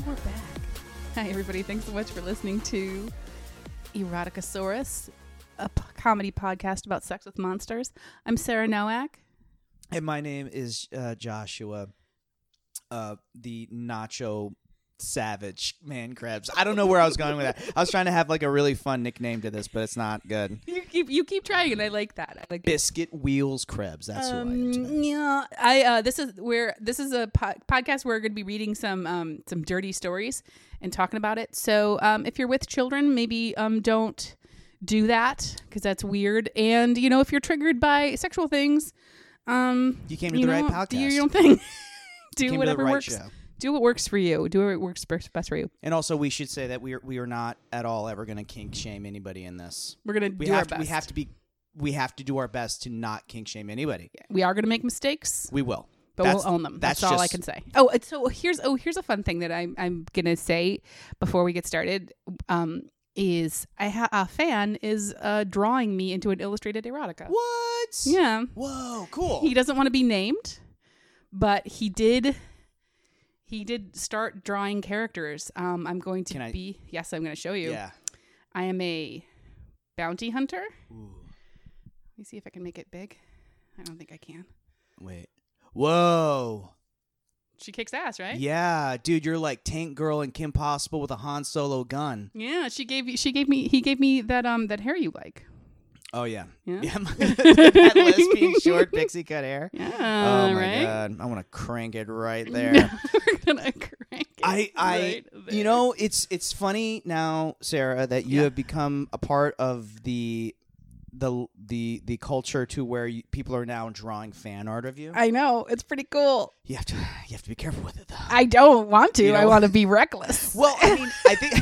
And we're back. Hi, everybody. Thanks so much for listening to Eroticosaurus, a p- comedy podcast about sex with monsters. I'm Sarah Nowak. And my name is uh, Joshua, uh, the Nacho Savage Man Krebs. I don't know where I was going with that. I was trying to have like a really fun nickname to this, but it's not good. You keep you keep trying, and I like that. I like it. Biscuit Wheels Krebs. That's who I am. Um, yeah, I uh, this is where this is a po- podcast where we're going to be reading some um some dirty stories and talking about it. So um, if you're with children, maybe um don't do that because that's weird. And you know, if you're triggered by sexual things, um, You came to you the right know, podcast. Do your own thing. do Came to the whatever right works. show. Do what works for you. Do what works best for you. And also, we should say that we are we are not at all ever going to kink shame anybody in this. We're gonna We do have our to, best. we have to be we have to do our best to not kink shame anybody. We are gonna make mistakes. We will. but That's- we'll own them. That's, that's all I can say. Oh, so here's oh here's a fun thing that I'm I'm gonna say before we get started. Um, is I ha- a fan is uh drawing me into an illustrated erotica. What? Yeah, Whoa, cool. he doesn't want to be named, but he did. He did start drawing characters. Um, I'm going to I- be yes, I'm going to show you. yeah. I am a bounty hunter. Ooh, Let me see if I can make it big. I don't think I can. wait. Whoa. She kicks ass, right? Yeah, dude, you're like Tank Girl and Kim Possible with a Han Solo gun. Yeah, she gave you. She gave me. He gave me that um that hair you like. Oh yeah, Yeah. yeah. that lesbian short pixie cut hair. Yeah. oh my right? god, I want to crank it right there. We're gonna crank it. I, I, right there. you know, it's it's funny now, Sarah, that you Yeah. have become a part of the the the the culture to where you, people are now drawing fan art of you. I know it's pretty cool. you have to you have to be careful with it though. I don't want to. You I want to be reckless. Well, I mean, I think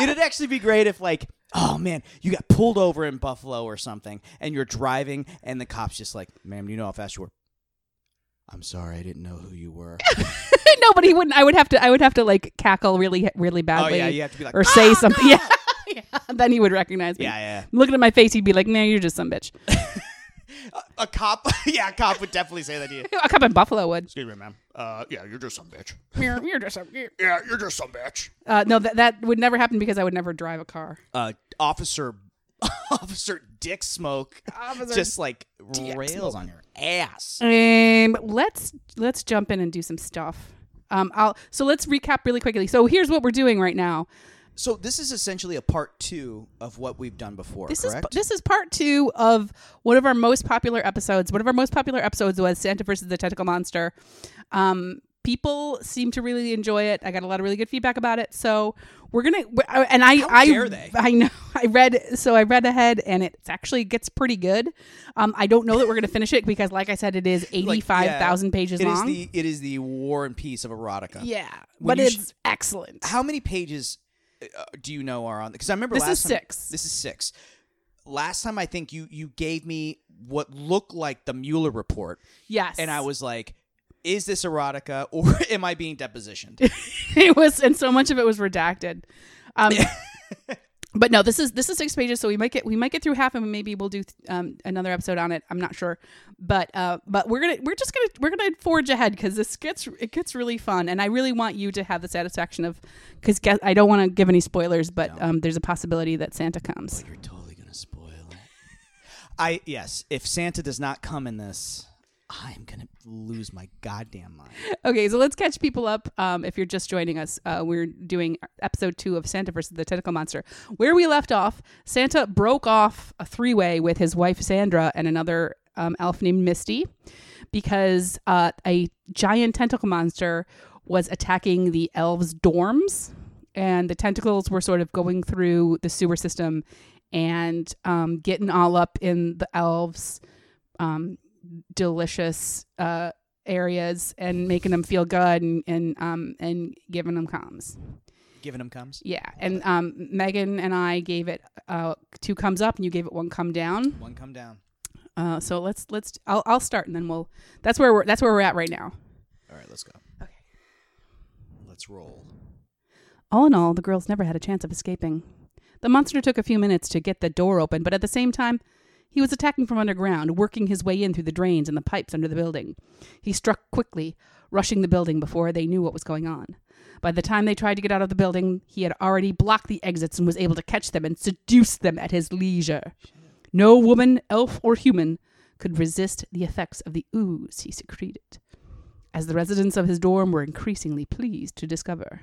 it'd actually be great if, like, oh man, you got pulled over in Buffalo or something, and you're driving, and the cops just like, ma'am, do you know how fast you were? I'm sorry, I didn't know who you were. no, but he wouldn't. I would have to. I would have to like cackle really, really badly. oh yeah, you have to be like, or "Ah, say something. no!" Yeah. yeah. Then he would recognize me. yeah, yeah. Looking at my face, he'd be like, "Man, you're just some bitch." A, a cop, yeah, a cop would definitely say that to you. A cop in Buffalo would. Excuse me, ma'am. Uh, yeah, you're just some bitch. You're, you're just some. you're- Yeah, you're just some bitch. Uh, no, that that would never happen because I would never drive a car. Uh, officer, officer Dick Smoke, Officer just like Dick rails Smoke. on your ass. Um, let's let's jump in and do some stuff. Um, I'll so let's recap really quickly. So here's what we're doing right now. So this is essentially a part two of what we've done before, This correct? is this is part two of one of our most popular episodes. One of our most popular episodes was Santa versus the Tentacle Monster. Um, people seem to really enjoy it. I got a lot of really good feedback about it. So we're gonna uh, and I How I dare they? I know I read so I read ahead and it actually gets pretty good. Um, I don't know that we're gonna finish it because, like I said, it is eighty five thousand Like, yeah, pages It is long. the it is the War and Peace of erotica. yeah, When but it's excellent. How many pages uh, do you know are on? Because I remember This last is time- six. This is six. Last time I think you you gave me what looked like the Mueller report, yes, and I was like, "Is this erotica or am I being depositioned?" it was, and so much of it was redacted. Um, but no, this is this is six pages, so we might get we might get through half, and maybe we'll do um, another episode on it. I'm not sure, but uh, but we're gonna we're just gonna we're gonna forge ahead because this gets it gets really fun, and I really want you to have the satisfaction of because I don't want to give any spoilers, but No. um, there's a possibility that Santa comes. You're totally gonna spoil it. I yes, if Santa does not come in this, I'm gonna lose my goddamn mind. Okay, so let's catch people up. Um, if you're just joining us, uh, we're doing episode two of Santa versus the Tentacle Monster. Where we left off, Santa broke off a three way with his wife Sandra and another um, elf named Misty because uh, a giant tentacle monster was attacking the elves' dorms, and the tentacles were sort of going through the sewer system and um, getting all up in the elves' um, delicious uh, areas and making them feel good and and um and giving them comes. Giving them comes. Yeah, and um Megan and I gave it uh two comes up and you gave it one come down. One come down. Uh, so let's let's I'll I'll start and then we'll that's where we're that's where we're at right now. All right, let's go. Okay. Let's roll. All in all, the girls never had a chance of escaping. The monster took a few minutes to get the door open, but at the same time, He was attacking from underground, working his way in through the drains and the pipes under the building. He struck quickly, rushing the building before they knew what was going on. By the time they tried to get out of the building, he had already blocked the exits and was able to catch them and seduce them at his leisure. No woman, elf, or human could resist the effects of the ooze he secreted, as the residents of his dorm were increasingly pleased to discover.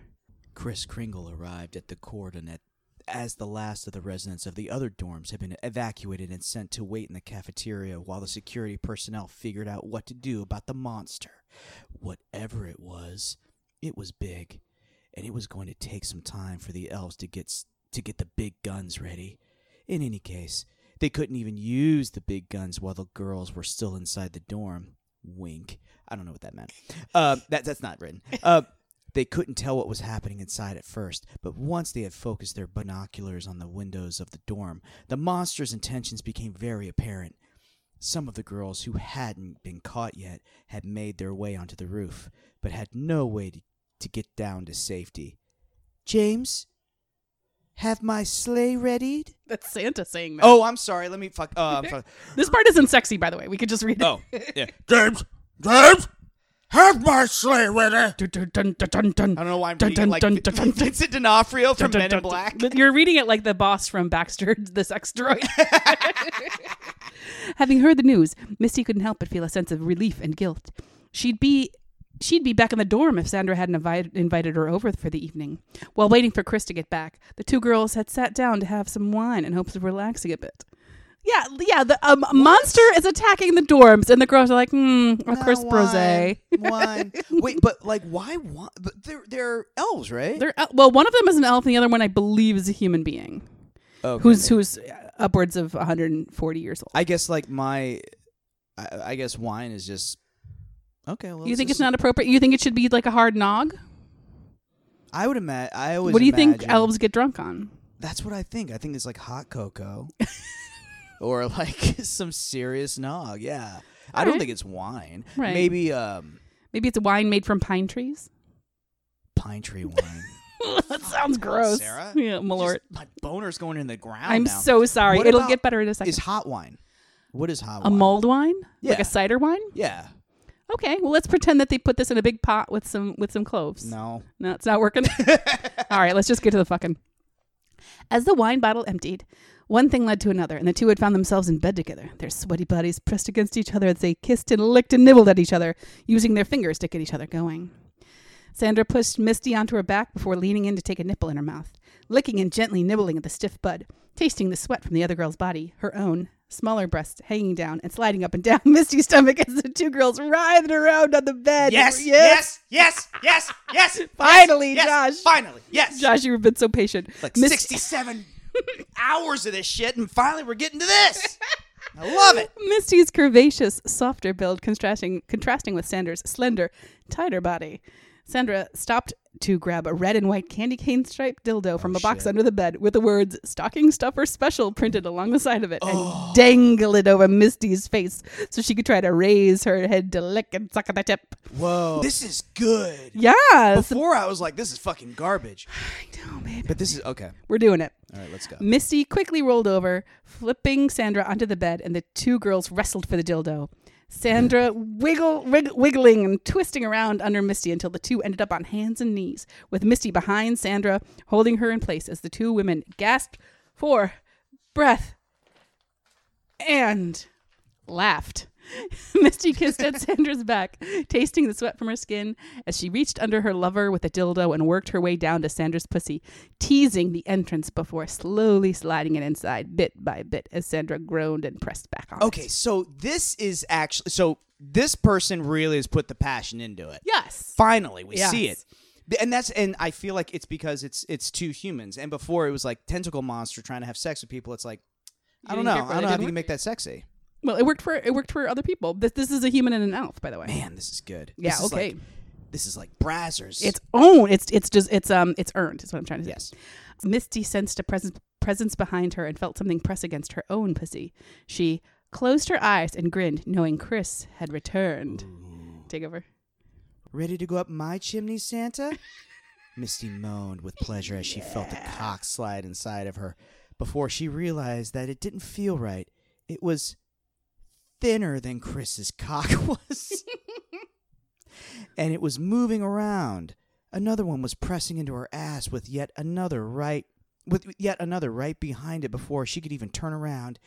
Chris Kringle arrived at the coordinate as the last of the residents of the other dorms had been evacuated and sent to wait in the cafeteria while the security personnel figured out what to do about the monster. Whatever it was, it was big, and it was going to take some time for the elves to get to get the big guns ready. In any case, they couldn't even use the big guns while the girls were still inside the dorm. Wink. I don't know what that meant. Uh, that that's not written. Uh, they couldn't tell what was happening inside at first, but once they had focused their binoculars on the windows of the dorm, the monster's intentions became very apparent. Some of the girls who hadn't been caught yet had made their way onto the roof, but had no way to, to get down to safety. James, have my sleigh readied? That's Santa saying that. Oh, I'm sorry. Let me fuck. Oh, I'm sorry. This part isn't sexy, by the way. We could just read it. Oh, yeah. James, James, have my sleigh ready. Dun, dun, dun, dun, dun, dun. I don't know why I'm Dun, reading dun, like dun, dun, dun, dun. Vincent D'Onofrio from Dun, Men dun, in Black. dun. You're reading it like the boss from Baxter, the sex droid. Having heard the news, Misty couldn't help but feel a sense of relief and guilt. She'd be she'd be back in the dorm if Sandra hadn't invited, invited her over for the evening. While waiting for Chris to get back, the two girls had sat down to have some wine in hopes of relaxing a bit. Yeah, yeah. The um, monster is attacking the dorms, and the girls are like, "Hmm, a No, crisp rosé." wine, wine. Wait, but like, why? wine? But they're they're elves, right? They're el- well, one of them is an elf, and the other one, I believe, is a human being Okay. who's who's upwards of 140 years old. I guess like my, I, I guess wine is just okay. Well, you think it's not appropriate? You think it should be like a hard nog? I would imagine. I always. What do you think elves get drunk on? That's what I think. I think it's like hot cocoa, or like some serious nog. Yeah, I don't think it's wine. Right. Maybe um, Maybe it's wine made from pine trees. pine tree wine. that sounds gross. Sarah? Yeah, Malort. Just- my boner's going in the ground. I'm now. so sorry. What It'll get better in a second. Is hot wine? What is hot a wine? mulled wine? Like a cider wine? Yeah. Okay. Well, let's pretend that they put this in a big pot with some with some cloves. No. No, it's not working. All right, let's just get to the fucking. As the wine bottle emptied, one thing led to another, and the two had found themselves in bed together, their sweaty bodies pressed against each other as they kissed and licked and nibbled at each other, using their fingers to get each other going. Sandra pushed Misty onto her back before leaning in to take a nipple in her mouth, licking and gently nibbling at the stiff bud, tasting the sweat from the other girl's body, her own, smaller breast hanging down and sliding up and down Misty's stomach as the two girls writhed around on the bed. Yes, yes, yes, yes, yes. Finally, yes, Josh. Finally, yes. Josh, you've been so patient. like Mis- 67 hours of this shit, and finally we're getting to this. I love it. Misty's curvaceous, softer build contrasting contrasting with Sandra's slender, tighter body. Sandra stopped to grab a red and white candy cane striped dildo from oh, a box Oh, shit. under the bed with the words stocking stuffer special printed along the side of it Oh. and dangle it over Misty's face so she could try to raise her head to lick and suck at the tip. Whoa. This is good. Yeah, Before I was like, this is fucking garbage. I know, baby. But this is okay. We're doing it. All right, let's go. Misty quickly rolled over, flipping Sandra onto the bed, and the two girls wrestled for the dildo. Sandra wiggle, wrig- wiggling and twisting around under Misty until the two ended up on hands and knees, with Misty behind Sandra, holding her in place as the two women gasped for breath and laughed. Misty kissed at Sandra's back, tasting the sweat from her skin as she reached under her lover with a dildo and worked her way down to Sandra's pussy, teasing the entrance before slowly sliding it inside bit by bit as Sandra groaned and pressed back on. it. Okay, so this is actually so this person really has put the passion into it. Yes. Finally, we see it. And that's and I feel like it's because it's it's two humans. And before it was like tentacle monster trying to have sex with people. It's like I don't know. I don't know how you can make that sexy. Well, it worked for it worked for other people. This this is a human and an elf, by the way. Man, this is good. yeah. This is Okay. like- this is like Brazzers. it's own. It's it's just it's um it's earned. Is what I'm trying to say. yes. Misty sensed a presence presence behind her and felt something press against her own pussy. She closed her eyes and grinned, knowing Chris had returned. Take over. Ready to go up my chimney, Santa? Misty moaned with pleasure as she felt the cock slide inside of her before she realized that it didn't feel right. It was thinner than Chris's cock was. and it was moving around. Another one was pressing into her ass with yet another right with yet another right behind it before she could even turn around.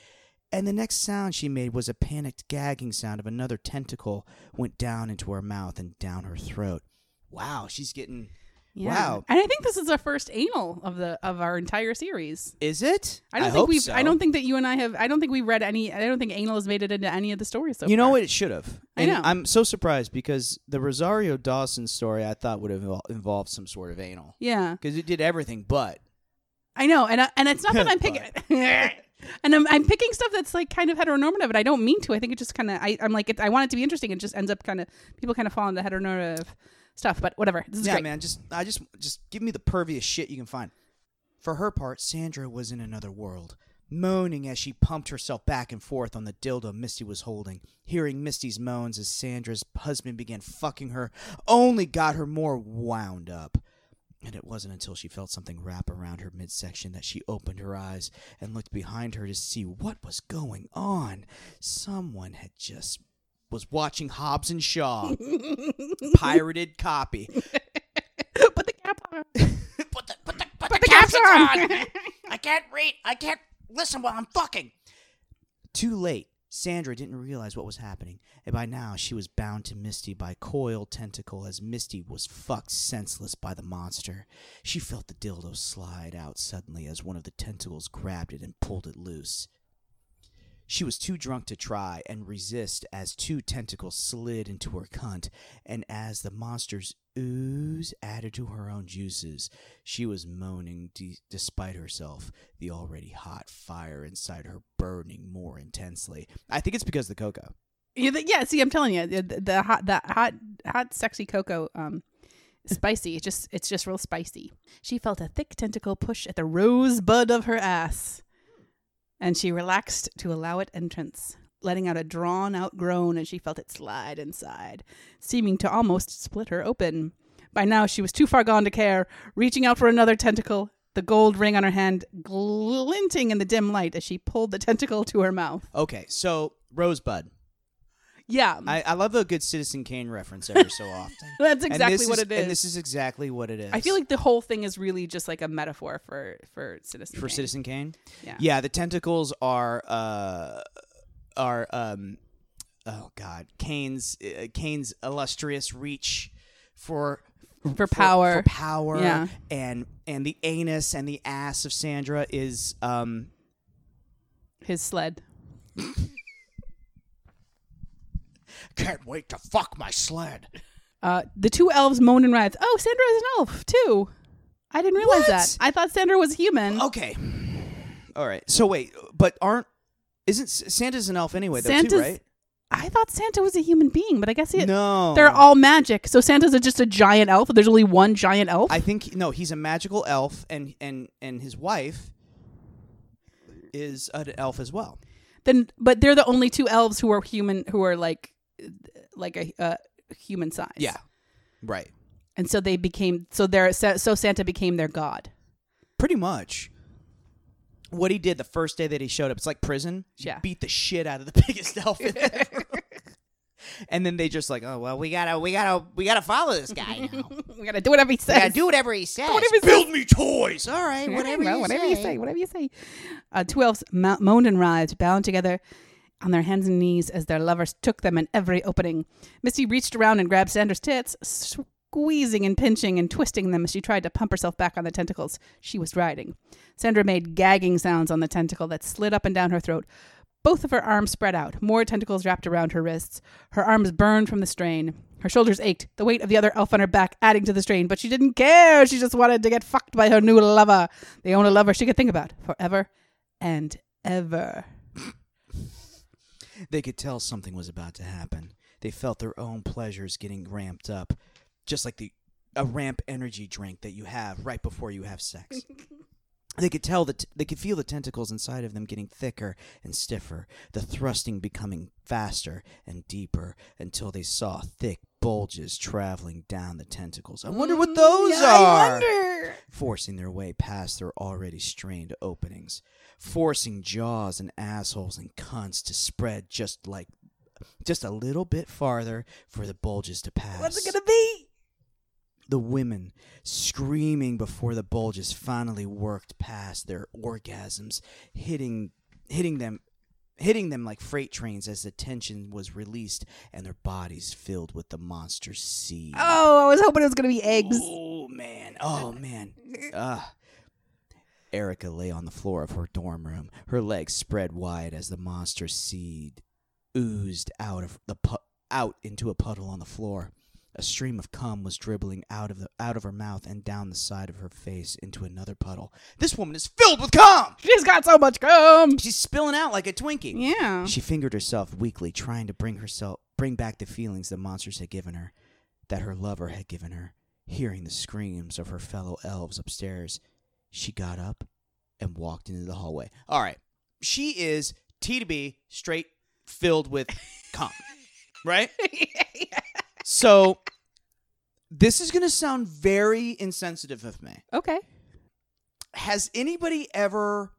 And the next sound she made was a panicked gagging sound of another tentacle went down into her mouth and down her throat. Wow, she's getting Yeah. Wow. And I think this is our first anal of the of our entire series. Is it? I don't think we've. so. I don't think that you and I have. I don't think we've read any. I don't think anal has made it into any of the stories. So you know far. what? It should have. I know. I'm so surprised because the Rosario Dawson story I thought would have involved some sort of anal Yeah, because it did everything but. I know, and I, and it's not that I'm picking. And I'm, I'm picking stuff that's like kind of heteronormative, and I don't mean to. I think it just kind of I, I'm like it, I want it to be interesting. It just ends up kind of people kind of fall into heteronormative stuff. But whatever, this is yeah, great. man. Just I just just give me the pervious shit you can find. For her part, Sandra was in another world, moaning as she pumped herself back and forth on the dildo Misty was holding. Hearing Misty's moans as Sandra's husband began fucking her only got her more wound up. And it wasn't until she felt something wrap around her midsection that she opened her eyes and looked behind her to see what was going on. Someone had just was watching Hobbs and Shaw, pirated copy. Put the cap on. Put the put the put, Put the, the caps on. on. I can't read. I can't listen while I'm fucking. Too late. Sandra didn't realize what was happening, and by now she was bound to Misty by coiled tentacle as Misty was fucked senseless by the monster. She felt the dildo slide out suddenly as one of the tentacles grabbed it and pulled it loose. She was too drunk to try and resist as two tentacles slid into her cunt, and as the monster's ooze added to her own juices, she was moaning de- despite herself, the already hot fire inside her burning more intensely. I think it's because of the cocoa. Yeah, the, yeah, see, I'm telling you, the, the, the hot, that hot, hot, sexy cocoa, um, spicy. It's just, it's just real spicy. She felt a thick tentacle push at the rosebud of her ass, and she relaxed to allow it entrance, letting out a drawn-out groan as she felt it slide inside, seeming to almost split her open. By now, she was too far gone to care, reaching out for another tentacle. The gold ring on her hand glinting in the dim light as she pulled the tentacle to her mouth. Okay, so Rosebud. Yeah, I, I love a good Citizen Kane reference every so often. that's exactly what is- it is. And this is exactly what it is. I feel like the whole thing is really just like a metaphor for for Citizen. for Kane. Citizen Kane. Yeah. Yeah, the tentacles are uh are um oh god, Kane's uh, Kane's illustrious reach for For power. for power Yeah. and and the anus and the ass of Sandra is um His sled. Can't wait to fuck my sled. Uh, the two elves moan and writhe. Oh, Sandra is an elf too. I didn't realize What? that. I thought Sandra was human. okay. All right. So wait, but aren't isn't Santa's an elf anyway though Santa's too, right? I thought Santa was a human being, but I guess he, No. they're all magic. So Santa's a, just a giant elf. There's only one giant elf. I think no, he's a magical elf, and and and his wife is an elf as well. then, but they're the only two elves who are human, who are like, like a uh, human size. Yeah, right. and so they became so they're so Santa became their god. Pretty much. What he did the first day that he showed up, it's like prison. Yeah. beat the shit out of the biggest elf. in there. and then they just like, oh well, we gotta, we gotta, we gotta follow this guy now. we gotta do whatever he we says. gotta do whatever he says. Whatever says. Build me toys. All right, whatever, well, you, whatever say. you say, whatever you say. Uh, two elves mo- moaned and writhed, bound together on their hands and knees as their lovers took them in every opening. Misty reached around and grabbed Sandra's tits, squeezing and pinching and twisting them as she tried to pump herself back on the tentacles she was riding. Sandra made gagging sounds on the tentacle that slid up and down her throat. Both of her arms spread out, more tentacles wrapped around her wrists. Her arms burned from the strain. Her shoulders ached, the weight of the other elf on her back adding to the strain, but she didn't care. She just wanted to get fucked by her new lover, the only lover she could think about forever and ever. They could tell something was about to happen. They felt their own pleasures getting ramped up, just like the a ramp energy drink that you have right before you have sex. They could tell that they could feel the tentacles inside of them getting thicker and stiffer, the thrusting becoming faster and deeper until they saw thick bulges traveling down the tentacles. I wonder what those Mm, Yeah, I are. Forcing their way past their already strained openings, forcing jaws and assholes and cunts to spread just like just a little bit farther for the bulges to pass. What's it gonna be? The women screaming before the bulges finally worked past their orgasms, hitting hitting them hitting them like freight trains as the tension was released and their bodies filled with the monster seed. Oh, I was hoping it was gonna be eggs. Oh man. Oh man. Ugh. Erica lay on the floor of her dorm room, her legs spread wide as the monster seed oozed out of the pu- out into a puddle on the floor. A stream of cum was dribbling out of the out of her mouth and down the side of her face into another puddle. This woman is filled with cum. She's got so much cum. She's spilling out like a Twinkie. Yeah. She fingered herself weakly, trying to bring herself bring back the feelings the monsters had given her, that her lover had given her. Hearing the screams of her fellow elves upstairs, she got up and walked into the hallway. All right, she is T to B, straight filled with cum, right? So this is gonna sound very insensitive of me. okay. Has anybody ever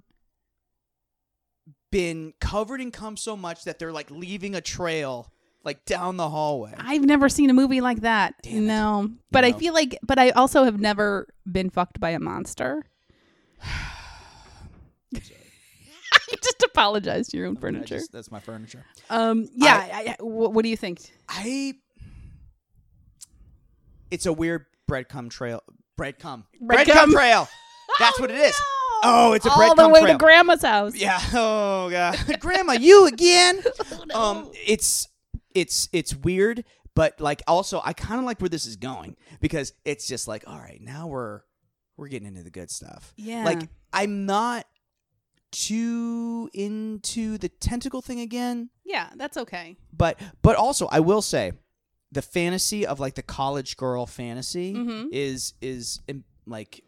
been covered in cum so much that they're like leaving a trail like down the hallway? I've never seen a movie like that. Damn it. no. But I know. feel like but I also have never been fucked by a monster. you just apologize to your own furniture. that's my furniture. um yeah, I, I, wh- what do you think? I. It's a weird breadcrumb trail. Breadcrumb. Breadcrumb. Breadcrumb trail. That's what it is. Oh, it's a breadcrumb trail. All the way trail. to grandma's house. Yeah. Oh god. Grandma, you again? Um it's it's it's weird, but like also I kind of like where this is going because it's just like all right, now we're we're getting into the good stuff. Yeah. Like I'm not too into the tentacle thing again, Yeah, that's okay. but but also I will say the fantasy of like the college girl fantasy Mhm. is is em- like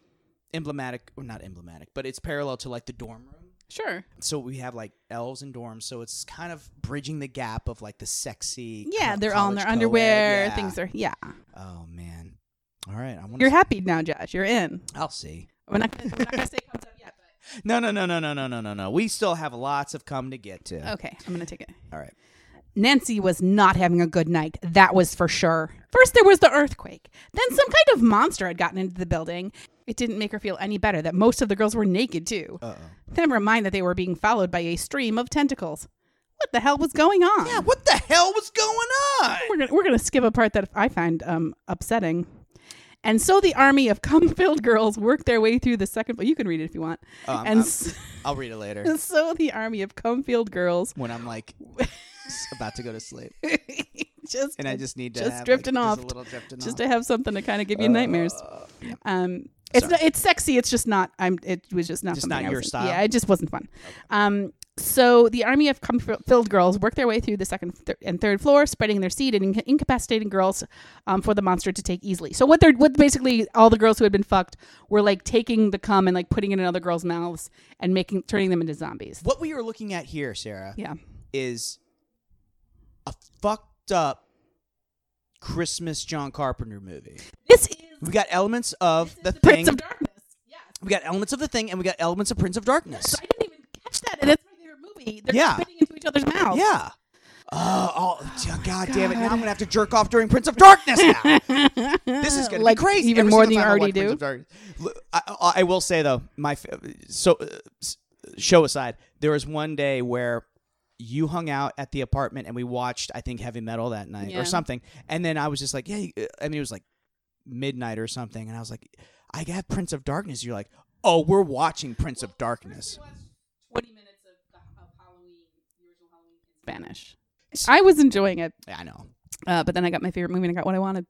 emblematic or not emblematic, but it's parallel to like the dorm room Sure. so we have like elves and dorms so it's kind of bridging the gap of like the sexy Yeah, they're all in their underwear. Yeah. Things are yeah. oh man all right i want You're happy now, Josh. You're in. i'll see We're not gonna, we're not gonna say comes up yet, but no no no no no no no no no we still have lots of cum to get to okay, I'm gonna take it. all right Nancy was not having a good night, that was for sure. First, there was the earthquake. Then, some kind of monster had gotten into the building. It didn't make her feel any better that most of the girls were naked, too. uh-oh Never mind that they were being followed by a stream of tentacles. What the hell was going on? yeah what the hell was going on We're gonna, we're gonna skip a part that I find um, upsetting. And so the army of cum-filled girls worked their way through the second. You can read it if you want. Um, and I'm- s- i'll read it later so the army of cum-filled girls when i'm like about to go to sleep just and i just need to Just have, like, drifting just off. little drifting just off. to have something to kind of give you nightmares. Uh, yeah. Um, it's Sorry. not, it's sexy. It's just not. I'm. It was just not Just not your was- style? Yeah, it just wasn't fun. Um, so the army of cum-filled girls worked their way through the second th- and third floor, spreading their seed and inca- incapacitating girls um, for the monster to take easily. So what they're what basically all the girls who had been fucked were like taking the cum and like putting it in other girls' mouths and making turning them into zombies. what we are looking at here sarah Yeah. is a fucked up Christmas John Carpenter movie. This is We got elements of the thing. Prince of Darkness. Yes. we got elements of the thing, and we got elements of Prince of Darkness. So I didn't even catch that, and it's my favorite movie. They're Yeah. spitting into each other's mouths. Yeah. Oh, oh, god damn it! Now I'm gonna have to jerk off during Prince of Darkness now. This is gonna like be crazy. even Every more than you already do. of Darkness. Look, I, I, I will say though, my so uh, show aside, there was one day where you hung out at the apartment and we watched, I think, heavy metal that night Yeah. or something, and then I was just like, yeah, uh, I mean, it was like midnight or something, and I was like, I got Prince of Darkness. You're like, oh, we're watching Prince of Darkness. Twenty minutes of, of Halloween, the original Halloween in Spanish. I was enjoying it, Yeah, I know. uh, but then I got my favorite movie and I got what I wanted.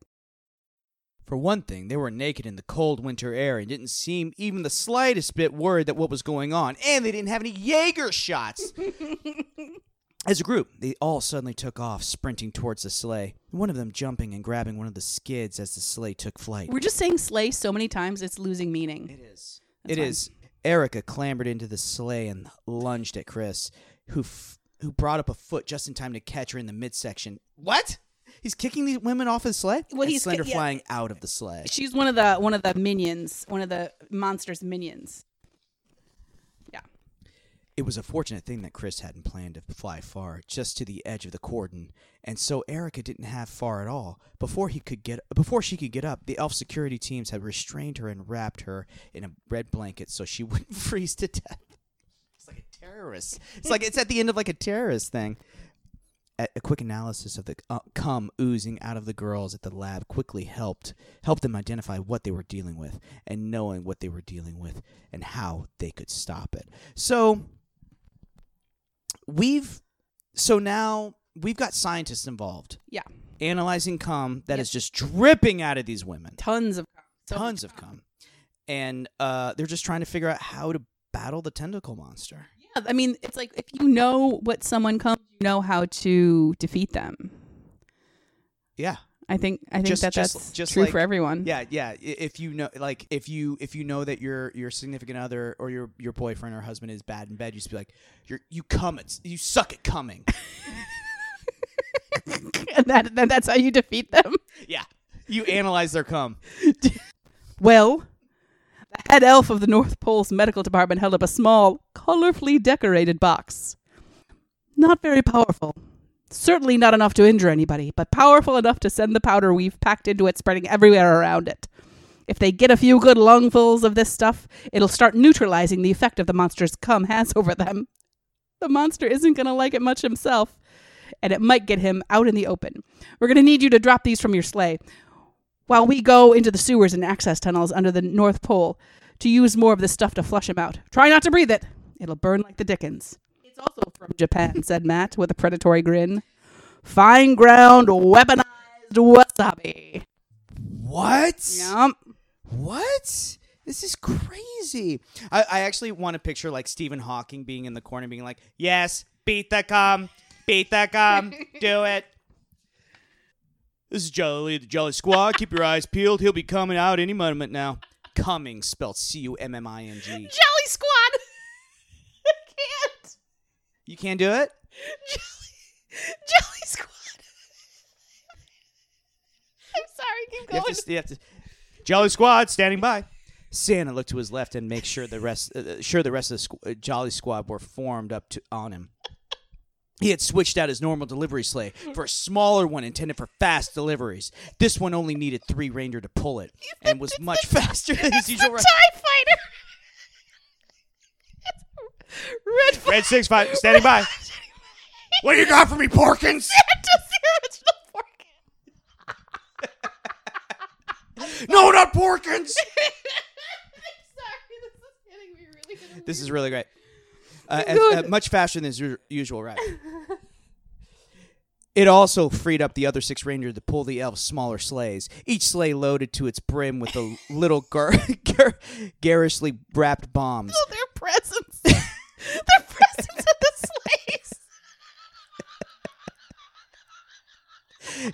For one thing, they were naked in the cold winter air and didn't seem even the slightest bit worried that what was going on, and they didn't have any Jaeger shots. As a group, they all suddenly took off, sprinting towards the sleigh, one of them jumping and grabbing one of the skids as the sleigh took flight. We're just saying sleigh so many times it's losing meaning. It is. That's It fine. is. Erica clambered into the sleigh and lunged at Chris, who f- who brought up a foot just in time to catch her in the midsection. What? He's kicking these women off his sleigh. Well, and he's Slender yeah. flying out of the sleigh. She's one of the one of the minions, one of the monster's minions. Yeah. It was a fortunate thing that Chris hadn't planned to fly far, just to the edge of the cordon, and so Erica didn't have far at all. Before he could get, before she could get up, the elf security teams had restrained her and wrapped her in a red blanket so she wouldn't freeze to death. It's like a terrorist. It's like it's at the end of like a terrorist thing. A, quick analysis of the uh, cum oozing out of the girls at the lab quickly helped helped them identify what they were dealing with and knowing what they were dealing with and how they could stop it. So we've so now we've got scientists involved Yeah. analyzing cum that Yep. is just dripping out of these women Tons of so tons of cum and uh, they're just trying to figure out how to battle the tentacle monster I mean, it's like if you know what someone comes, you know how to defeat them. yeah I think I think Just- that just- that's just true like- for everyone. yeah yeah if you know like if you if you know that your your significant other or your your boyfriend or husband is bad in bed you just be like you're you cum it you suck at coming and that, that that's how you defeat them. yeah you analyze their cum Well, head elf of the North Pole's medical department held up a small, colorfully decorated box. Not very powerful. Certainly not enough to injure anybody, but powerful enough to send the powder we've packed into it spreading everywhere around it. If they get a few good lungfuls of this stuff, it'll start neutralizing the effect of the monster's cum has over them. The monster isn't going to like it much himself, and it might get him out in the open. We're going to need you to drop these from your sleigh while we go into the sewers and access tunnels under the North Pole to use more of this stuff to flush him out. Try not to breathe it. It'll burn like the dickens. It's also from Japan, said Matt with a predatory grin. Fine ground weaponized wasabi. what Yum. What? This is crazy. I, I actually want to picture like Stephen Hawking being in the corner, being like, "Yes, beat the cum, beat the cum, do it." This is Jolly, the Jolly Squad. Keep your eyes peeled. He'll be coming out any moment now. Coming, spelled C-U-M-M-I-N-G. Jelly Squad. I can't. You can't do it. Jelly, Jelly Squad. I'm sorry. Keep You going. have to, you have to. Jolly Squad standing by. Santa looked to his left and make sure the rest, uh, sure the rest of the squ- uh, Jolly Squad were formed up to on him. He had switched out his normal delivery sleigh for a smaller one intended for fast deliveries. This one only needed three reindeer to pull it and was much faster than his usual. TIE fighter. Red Red six five standing by. What do you got for me, Porkins? Santa's the original Porkins. No, not Porkins. Sorry, this is getting me really good. This is really great. Uh, as- uh, much faster than his u- usual ride. It also freed up the other six reindeer to pull the elves' smaller sleighs, each sleigh loaded to its brim with a little gar- gar- garishly wrapped bombs. Oh, their presents. their presents at the sleighs.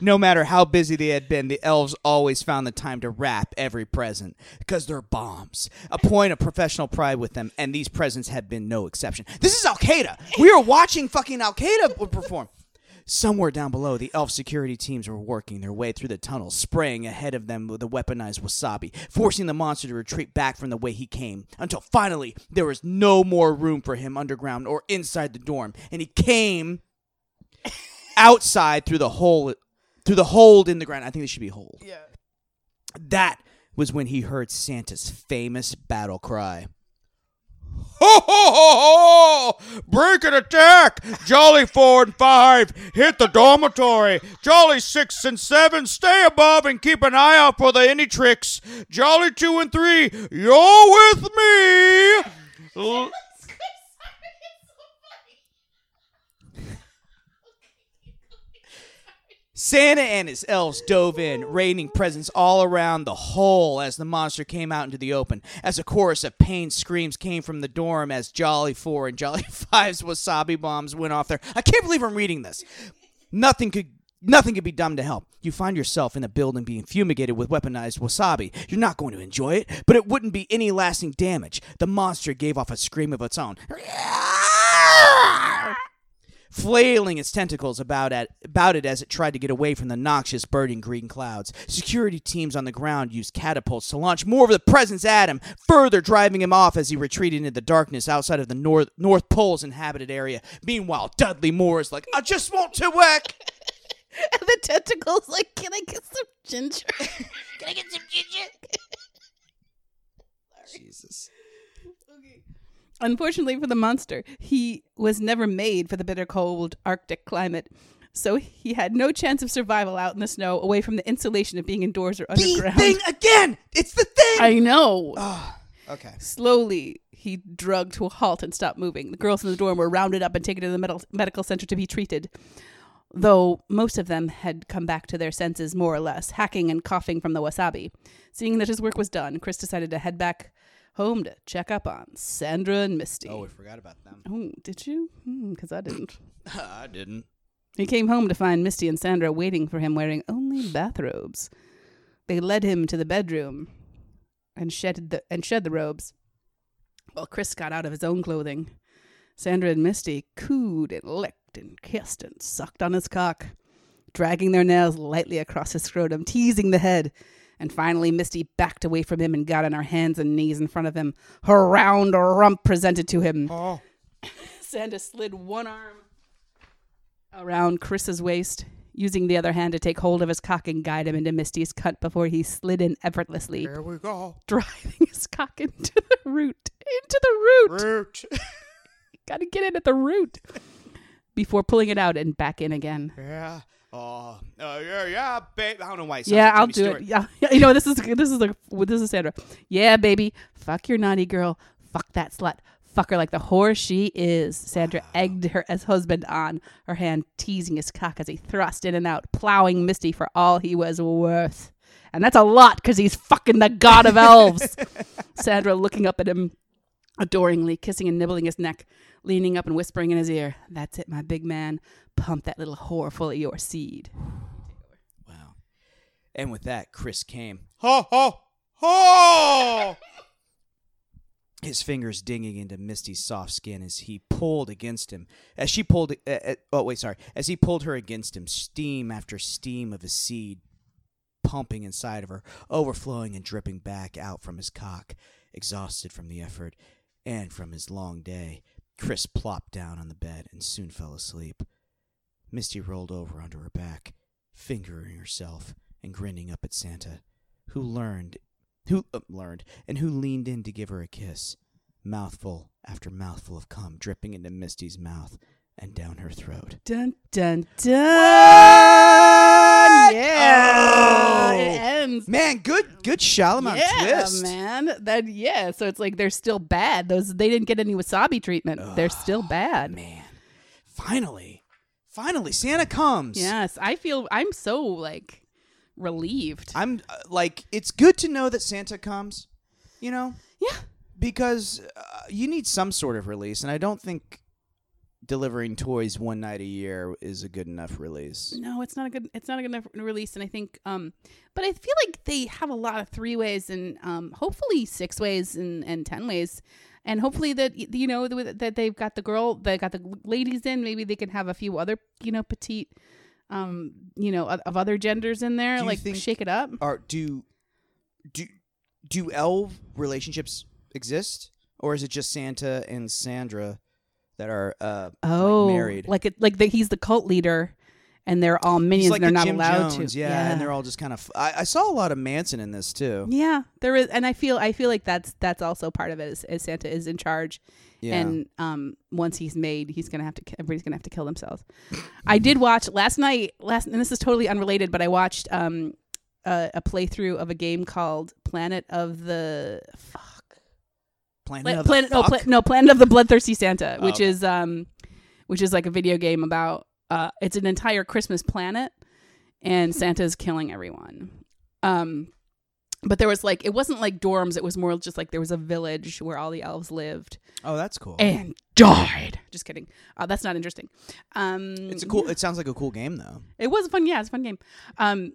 No matter how busy they had been, the elves always found the time to wrap every present because they're bombs. A point of professional pride with them, and these presents had been no exception. This is Al Qaeda. We are watching fucking Al Qaeda perform. Somewhere down below, the elf security teams were working their way through the tunnels, spraying ahead of them with the weaponized wasabi, forcing the monster to retreat back from the way he came, until finally there was no more room for him underground or inside the dorm, and he came outside through the hole through the hold in the ground. I think this should be hold. Yeah. That was when he heard Santa's famous battle cry. Ho ho ho ho! Break and attack! Jolly four and five, hit the dormitory. Jolly six and seven, stay above and keep an eye out for the any tricks. Jolly two and three, you're with me. Santa and his elves dove in, raining presents all around the hole as the monster came out into the open. As a chorus of pained screams came from the dorm as Jolly Four and Jolly Five's wasabi bombs went off there. I can't believe I'm reading this. Nothing could nothing could be done to help. You find yourself in a building being fumigated with weaponized wasabi. You're not going to enjoy it, but it wouldn't be any lasting damage. The monster gave off a scream of its own. Flailing its tentacles about at about it as it tried to get away from the noxious burning green clouds. Security teams on the ground used catapults to launch more of the presence at him, further driving him off as he retreated into the darkness outside of the North North Pole's inhabited area. Meanwhile, Dudley Moore is like, "I just want to work." And the tentacles like, can I get some ginger? Can I get some ginger? Jesus. Unfortunately for the monster, he was never made for the bitter cold Arctic climate. So he had no chance of survival out in the snow, away from the insulation of being indoors or The underground. thing again. It's the thing. I know. Ah, okay. Slowly, he drugged to a halt and stopped moving. The girls in the dorm were rounded up and taken to the medical medical center to be treated. Though most of them had come back to their senses more or less, hacking and coughing from the wasabi. Seeing that his work was done, Chris decided to head back home to check up on Sandra and Misty. Oh, we forgot about them. Oh, did you? Hmm, because I didn't. I didn't. He came home to find Misty and Sandra waiting for him wearing only bathrobes. They led him to the bedroom and shed the and shed the robes. While Chris got out of his own clothing. Sandra and Misty cooed and licked and kissed and sucked on his cock, dragging their nails lightly across his scrotum, teasing the head. And finally, Misty backed away from him and got on her hands and knees in front of him, her round rump presented to him. Oh, Santa slid one arm around Chris's waist, using the other hand to take hold of his cock and guide him into Misty's cut before he slid in effortlessly, here we go. driving his cock into the root. Into the root! Root. Gotta get in at the root! Before pulling it out and back in again. Yeah. Oh, uh, yeah, yeah, babe. I don't know why. It yeah, like I'll do Stewart. it. Yeah, you know this is this is the this is Sandra. Yeah, baby, fuck your naughty girl. Fuck that slut. Fuck her like the whore she is. Sandra egged her as husband on, her hand teasing his cock as he thrust in and out, plowing Misty for all he was worth. And that's a lot because he's fucking the god of elves. Sandra looking up at him adoringly, kissing and nibbling his neck, leaning up and whispering in his ear, That's it, my big man. Pump that little whore full of your seed. Wow. And with that, Chris came, Ho, ho, ho! his fingers dinging into Misty's soft skin as he pulled against him. As she pulled, uh, uh, oh wait, sorry. As he pulled her against him, steam after steam of his seed pumping inside of her, overflowing and dripping back out from his cock. Exhausted from the effort and from his long day, Chris plopped down on the bed and soon fell asleep. Misty rolled over onto her back, fingering herself and grinning up at Santa, who learned, who uh, learned, and who leaned in to give her a kiss. Mouthful after mouthful of cum dripping into Misty's mouth and down her throat. Dun dun dun! Yeah, Oh. it ends. Man, good, good Shyamalan yeah, twist. man. That yeah. So it's like they're still bad. Those they didn't get any wasabi treatment. they're still bad. Man, finally, finally, Santa comes. Yes, I feel I'm so like relieved. I'm uh, like, it's good to know that Santa comes. You know, yeah, because uh, you need some sort of release, and I don't think delivering toys one night a year is a good enough release. no, it's not a good. It's not a good enough release, and I think. Um, but I feel like they have a lot of three ways and um, hopefully six ways and and ten ways. And hopefully that you know that they've got the girl, they got the ladies in. Maybe they can have a few other you know petite, um, you know, of other genders in there. Like shake it up. Are do do do elf relationships exist, or is it just Santa and Sandra that are uh Oh, like married? like it, like the, he's the cult leader, and they're all minions. Like and they're the not Jim allowed Jones, to. yeah, and they're all just kind of. I, I saw a lot of Manson in this too. Yeah, there is, and I feel I feel like that's that's also part of it. Is, is Santa is in charge, Yeah. and um, once he's made, he's gonna have to. Everybody's gonna have to kill themselves. I did watch last night. Last, and this is totally unrelated, but I watched um a, a playthrough of a game called Planet of the fuck. Planet Pla- of the no, pla- no, Planet of the Bloodthirsty Santa, Oh, which okay. is um, which is like a video game about uh, it's an entire Christmas planet, and Santa's killing everyone. Um, but there was like it wasn't like dorms; it was more just like there was a village where all the elves lived Oh, that's cool. and died. Just kidding. Uh, that's not interesting. Um, it's a cool. It sounds like a cool game though. it was fun. Yeah, it's a fun game. Um,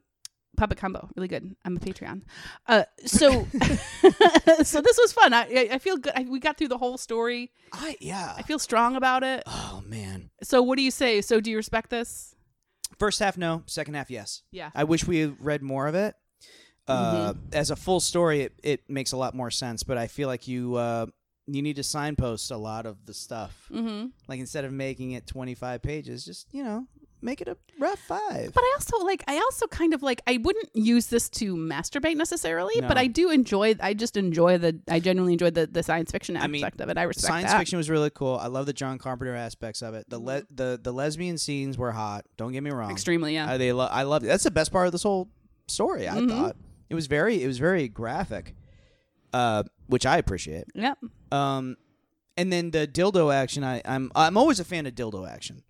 puppet combo, really good. I'm a Patreon. Uh, so, so this was fun. I, I, feel good. I, we got through the whole story. I yeah. I feel strong about it. oh man. So, what do you say? So, do you respect this? First half no, second half yes. Yeah. I wish we had read more of it. Uh, Mm-hmm. As a full story, it, it makes a lot more sense. But I feel like you uh, you need to signpost a lot of the stuff. Mm-hmm. Like instead of making it twenty five pages, just you know make it a rough five. But I also like. I also kind of like. I wouldn't use this to masturbate necessarily, but I do enjoy. I just enjoy the. I genuinely enjoy the the science fiction I mean, aspect of it. I respect Science that. fiction was really cool. I love the John Carpenter aspects of it. The le- the the lesbian scenes were hot. Don't get me wrong. Extremely, yeah. Uh, they lo- I love it. That's the best part of this whole story. I Mhm. thought it was very it was very graphic, uh, which I appreciate. yep. Um, and then the dildo action. I I'm I'm always a fan of dildo action.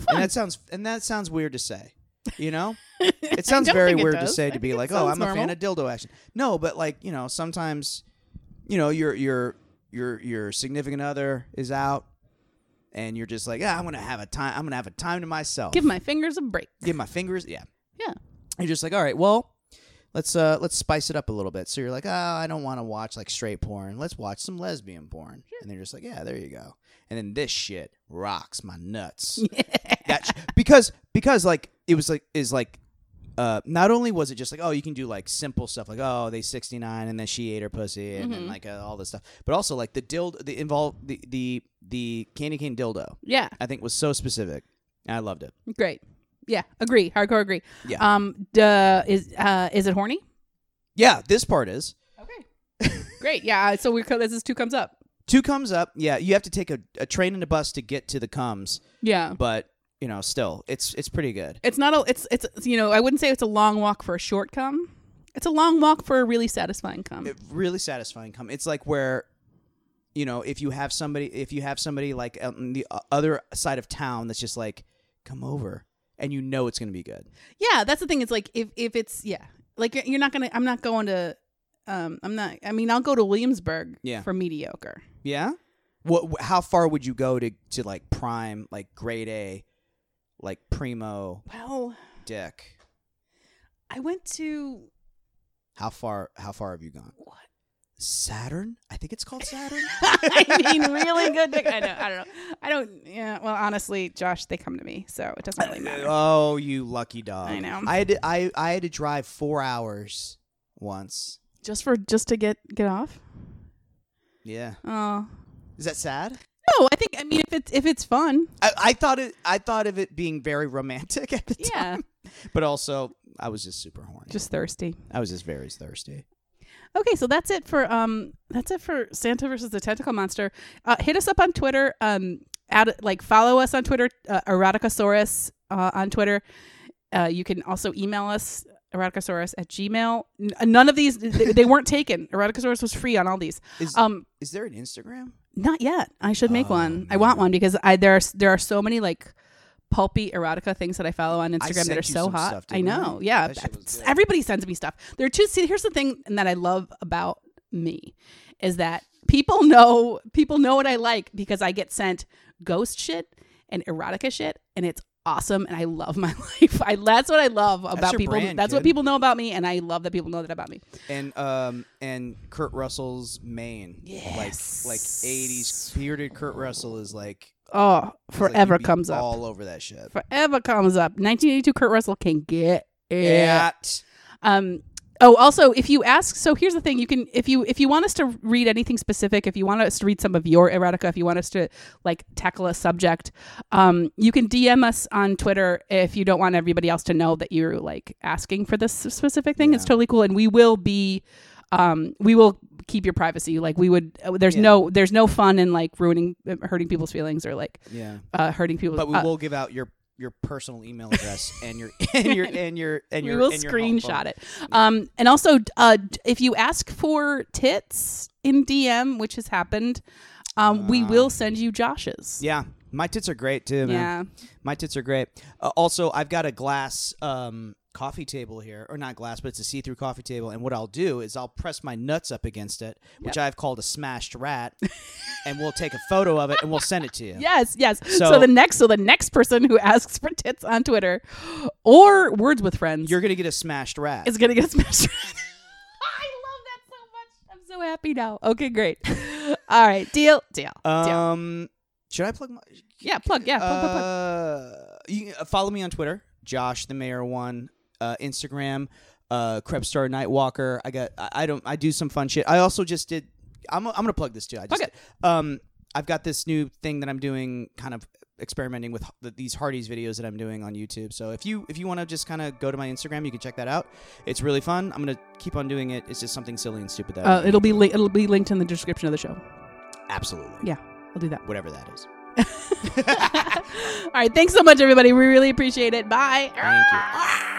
Oh. And that sounds and that sounds weird to say. You know, it sounds very weird to say to be like, "Oh, I'm a fan of dildo action." No, but like you know, sometimes, you know, your your your your significant other is out, and you're just like, "Ah, I'm gonna have a time. I'm gonna have a time to myself. Give my fingers a break. give my fingers, yeah." Yeah. You're just like, "All right, well." Let's uh let's spice it up a little bit. So you're like, oh, I don't want to watch like straight porn. Let's watch some lesbian porn. And they're just like, yeah, there you go. And then this shit rocks my nuts that because because like it was like is like uh not only was it just like oh you can do like simple stuff like oh they 69 and then she ate her pussy and then like uh, all this stuff but also like the dild the involved the the the candy cane dildo Yeah. I think was so specific I loved it Great. Yeah. Agree. Hardcore agree. Yeah. Um. Duh, is uh is it horny? yeah this part is Okay. Great. Yeah. So we're this is two comes up. Two comes up yeah you have to take a, a train and a bus to get to the comes Yeah. but you know still it's it's pretty good It's not a. It's it's you know I wouldn't say it's a long walk for a short come. It's a long walk for a really satisfying come. it really satisfying come it's like where you know if you have somebody if you have somebody like on the o- other side of town that's just like come over and you know it's going to be good yeah. That's the thing. It's like if if it's yeah like you're- you're not gonna. I'm not going to. Um. I'm not. I mean I'll go to Williamsburg. Yeah. For mediocre. yeah what wh- how far would you go to to like prime like grade a like primo Well, dick I went to how far how far have you gone what? saturn i think it's called saturn I mean, really good. Dick. I know. I don't know. I don't. Yeah. Well, honestly, Josh, they come to me, so it doesn't really matter. oh you lucky dog I know. i had to, i i had to drive four hours once Just for just to get get off. yeah Oh is that sad no, I think. I mean, if it's if it's fun, I, I thought it. I thought of it being very romantic at the yeah. time, but also I was just super horny. Just thirsty. I was just very thirsty. Okay, so that's it for um that's it for Santa versus the Tentacle Monster. Uh, hit us up on Twitter. Um, add like follow us on Twitter, uh, Eroticosaurus uh, on Twitter. Uh, you can also email us eroticosaurus at gmail. None of these they, they weren't taken. Eroticosaurus was free on all these. Is Um, is there an Instagram? not yet. I should make Oh, one. I want one because I there are there are so many like pulpy erotica things that I follow on Instagram that are so hot. stuff, I know. Yeah. That shit was good. Everybody sends me stuff. There are two see, here's the thing that I love about me is that people know people know what I like because I get sent ghost shit and erotica shit and it's awesome and I love my life. I that's what I love about people. brand, that's what people know about me and I love that people know that about me. And um and Kurt Russell's mane, like Yes. like like eighties bearded Kurt Russell is like Oh, like forever you'd comes up. all over that shit. Forever comes up. 1982 Kurt Russell can get it. At Um oh also if you ask so here's the thing you can if you if you want us to read anything specific if you want us to read some of your erotica if you want us to like tackle a subject um you can DM us on Twitter if you don't want everybody else to know that you're like asking for this specific thing. It's totally cool and we will be um we will keep your privacy. Like we would uh, there's Yeah. no there's no fun in like ruining uh, hurting people's feelings or like yeah, uh hurting people but we uh, will give out your your personal email address and your and your and your and your we will and your screenshot it. Um, and also, uh, if you ask for tits in DM, which has happened, um, we will send you Josh's. Yeah, my tits are great too, man. Yeah. My tits are great. Uh, also, I've got a glass um, coffee table here, or not glass, but it's a see-through coffee table. And what I'll do is I'll press my nuts up against it, which I've called a smashed rat, and we'll take a photo of it and we'll send it to you. Yes, yes. So, So- the next, so the next person who asks for tits on Twitter or words with friends You're gonna get a smashed rat. is gonna get a smash. I love that so much. I'm so happy now. Okay, great. All right, deal, deal, deal. um, should I plug my? Yeah, plug. Yeah, plug, plug, plug. Uh, you uh, follow me on Twitter, Josh the Mayor One, uh, Instagram, uh, Krebstar Nightwalker. I got. I, I don't. I do some fun shit. I also just did. I'm. I'm gonna plug this too. I just. It. Um, I've got this new thing that I'm doing, kind of experimenting with th- these Hardy's videos that I'm doing on YouTube. So if you if you want to just kind of go to my Instagram, you can check that out. It's really fun. I'm gonna keep on doing it. It's just something silly and stupid that. Uh, it'll be li- it'll be linked in the description of the show. absolutely. Yeah, I'll do that. Whatever that is. All right, thanks so much, everybody. We really appreciate it. Bye. Thank you.